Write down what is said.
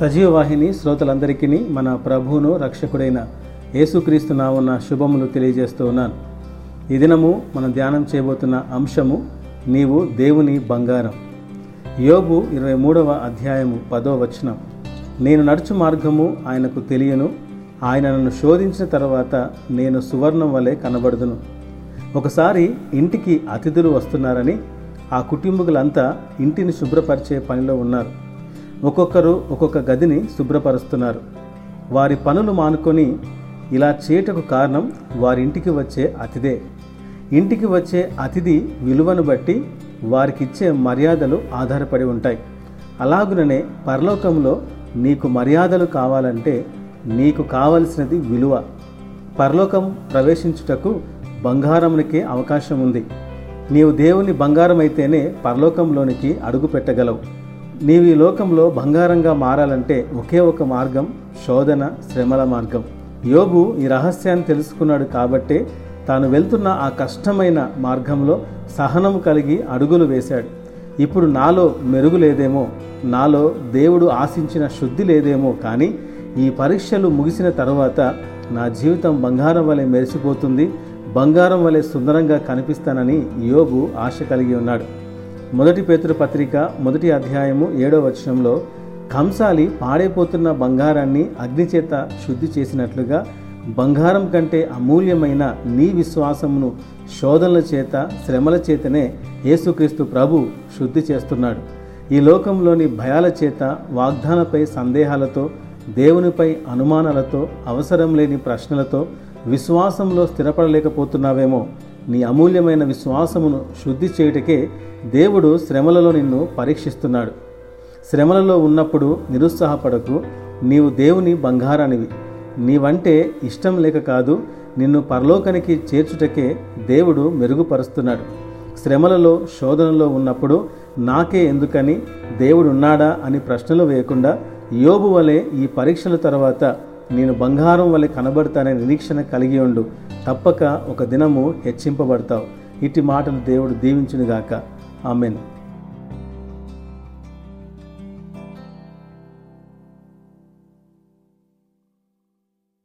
సజీవ వాహిని శ్రోతలందరికీ మన ప్రభువును రక్షకుడైన యేసుక్రీస్తు నావున్న శుభములు తెలియజేస్తూ ఉన్నాను. ఈ దినము మనం ధ్యానం చేయబోతున్న అంశము నీవు దేవుని బంగారం. యోబు ఇరవై మూడవ అధ్యాయము పదో వచనం. నేను నడుచు మార్గము ఆయనకు తెలియను ఆయన నన్ను శోధించిన తర్వాత నేను సువర్ణం వలె కనబడుదును. ఒకసారి ఇంటికి అతిథులు వస్తున్నారని ఆ కుటుంబకులంతా ఇంటిని శుభ్రపరిచే పనిలో ఉన్నారు. ఒక్కొక్కరు ఒక్కొక్క గదిని శుభ్రపరుస్తున్నారు. వారి పనులు మానుకొని ఇలా చేయటకు కారణం వారి ఇంటికి వచ్చే అతిథే. ఇంటికి వచ్చే అతిథి విలువను బట్టి వారికిచ్చే మర్యాదలు ఆధారపడి ఉంటాయి. అలాగుననే పరలోకంలో నీకు మర్యాదలు కావాలంటే నీకు కావలసినది విలువ. పరలోకం ప్రవేశించుటకు బంగారమునికే అవకాశం ఉంది నీవు దేవుని బంగారం అయితేనే పరలోకంలోనికి అడుగు పెట్టగలవు నీవు ఈ లోకంలో బంగారంగా మారాలంటే ఒకే ఒక మార్గం శోధన శ్రమల మార్గం. యోగు ఈ రహస్యాన్ని తెలుసుకున్నాడు కాబట్టే తాను వెళ్తున్న ఆ కష్టమైన మార్గంలో సహనం కలిగి అడుగులు వేశాడు. ఇప్పుడు నాలో మెరుగు లేదేమో నాలో దేవుడు ఆశించిన శుద్ధి లేదేమో కానీ ఈ పరీక్షలు ముగిసిన తర్వాత నా జీవితం బంగారం వలె మెరిసిపోతుంది బంగారం వలె సుందరంగా కనిపిస్తానని యోగు ఆశ కలిగి ఉన్నాడు. మొదటి పేతురు పత్రిక మొదటి అధ్యాయము ఏడో వచనంలో కంసాలి పాడైపోతున్న బంగారాన్ని అగ్నిచేత శుద్ధి చేసినట్లుగా బంగారం కంటే అమూల్యమైన నీ విశ్వాసమును శోధనల చేత శ్రమల చేతనే యేసుక్రీస్తు ప్రభు శుద్ధి చేస్తున్నాడు. ఈ లోకంలోని భయాల చేత వాగ్దానపై సందేహాలతో దేవునిపై అనుమానాలతో అవసరం లేని ప్రశ్నలతో విశ్వాసంలో స్థిరపడలేకపోతున్నావేమో నీ అమూల్యమైన విశ్వాసమును శుద్ధి చేయుటకే దేవుడు శ్రమలలో నిన్ను పరీక్షిస్తున్నాడు. శ్రమలలో ఉన్నప్పుడు నిరుత్సాహపడకు. నీవు దేవుని బంగారానివి. నీవంటే ఇష్టం లేక కాదు నిన్ను పరలోకానికి చేర్చుటకే దేవుడు మెరుగుపరుస్తున్నాడు. శ్రమలలో శోధనలో ఉన్నప్పుడు నాకే ఎందుకని? దేవుడున్నాడా అని ప్రశ్నలు వేయకుండా యోబు వలె ఈ పరీక్షల తర్వాత నేను బంగారం వలె కనబడతానే నిరీక్షణ కలిగి ఉండు. తప్పక ఒక దినము హెచ్చింపబడతావు. ఇట్టి మాటలు దేవుడు దీవించునుగాక. ఆమెను.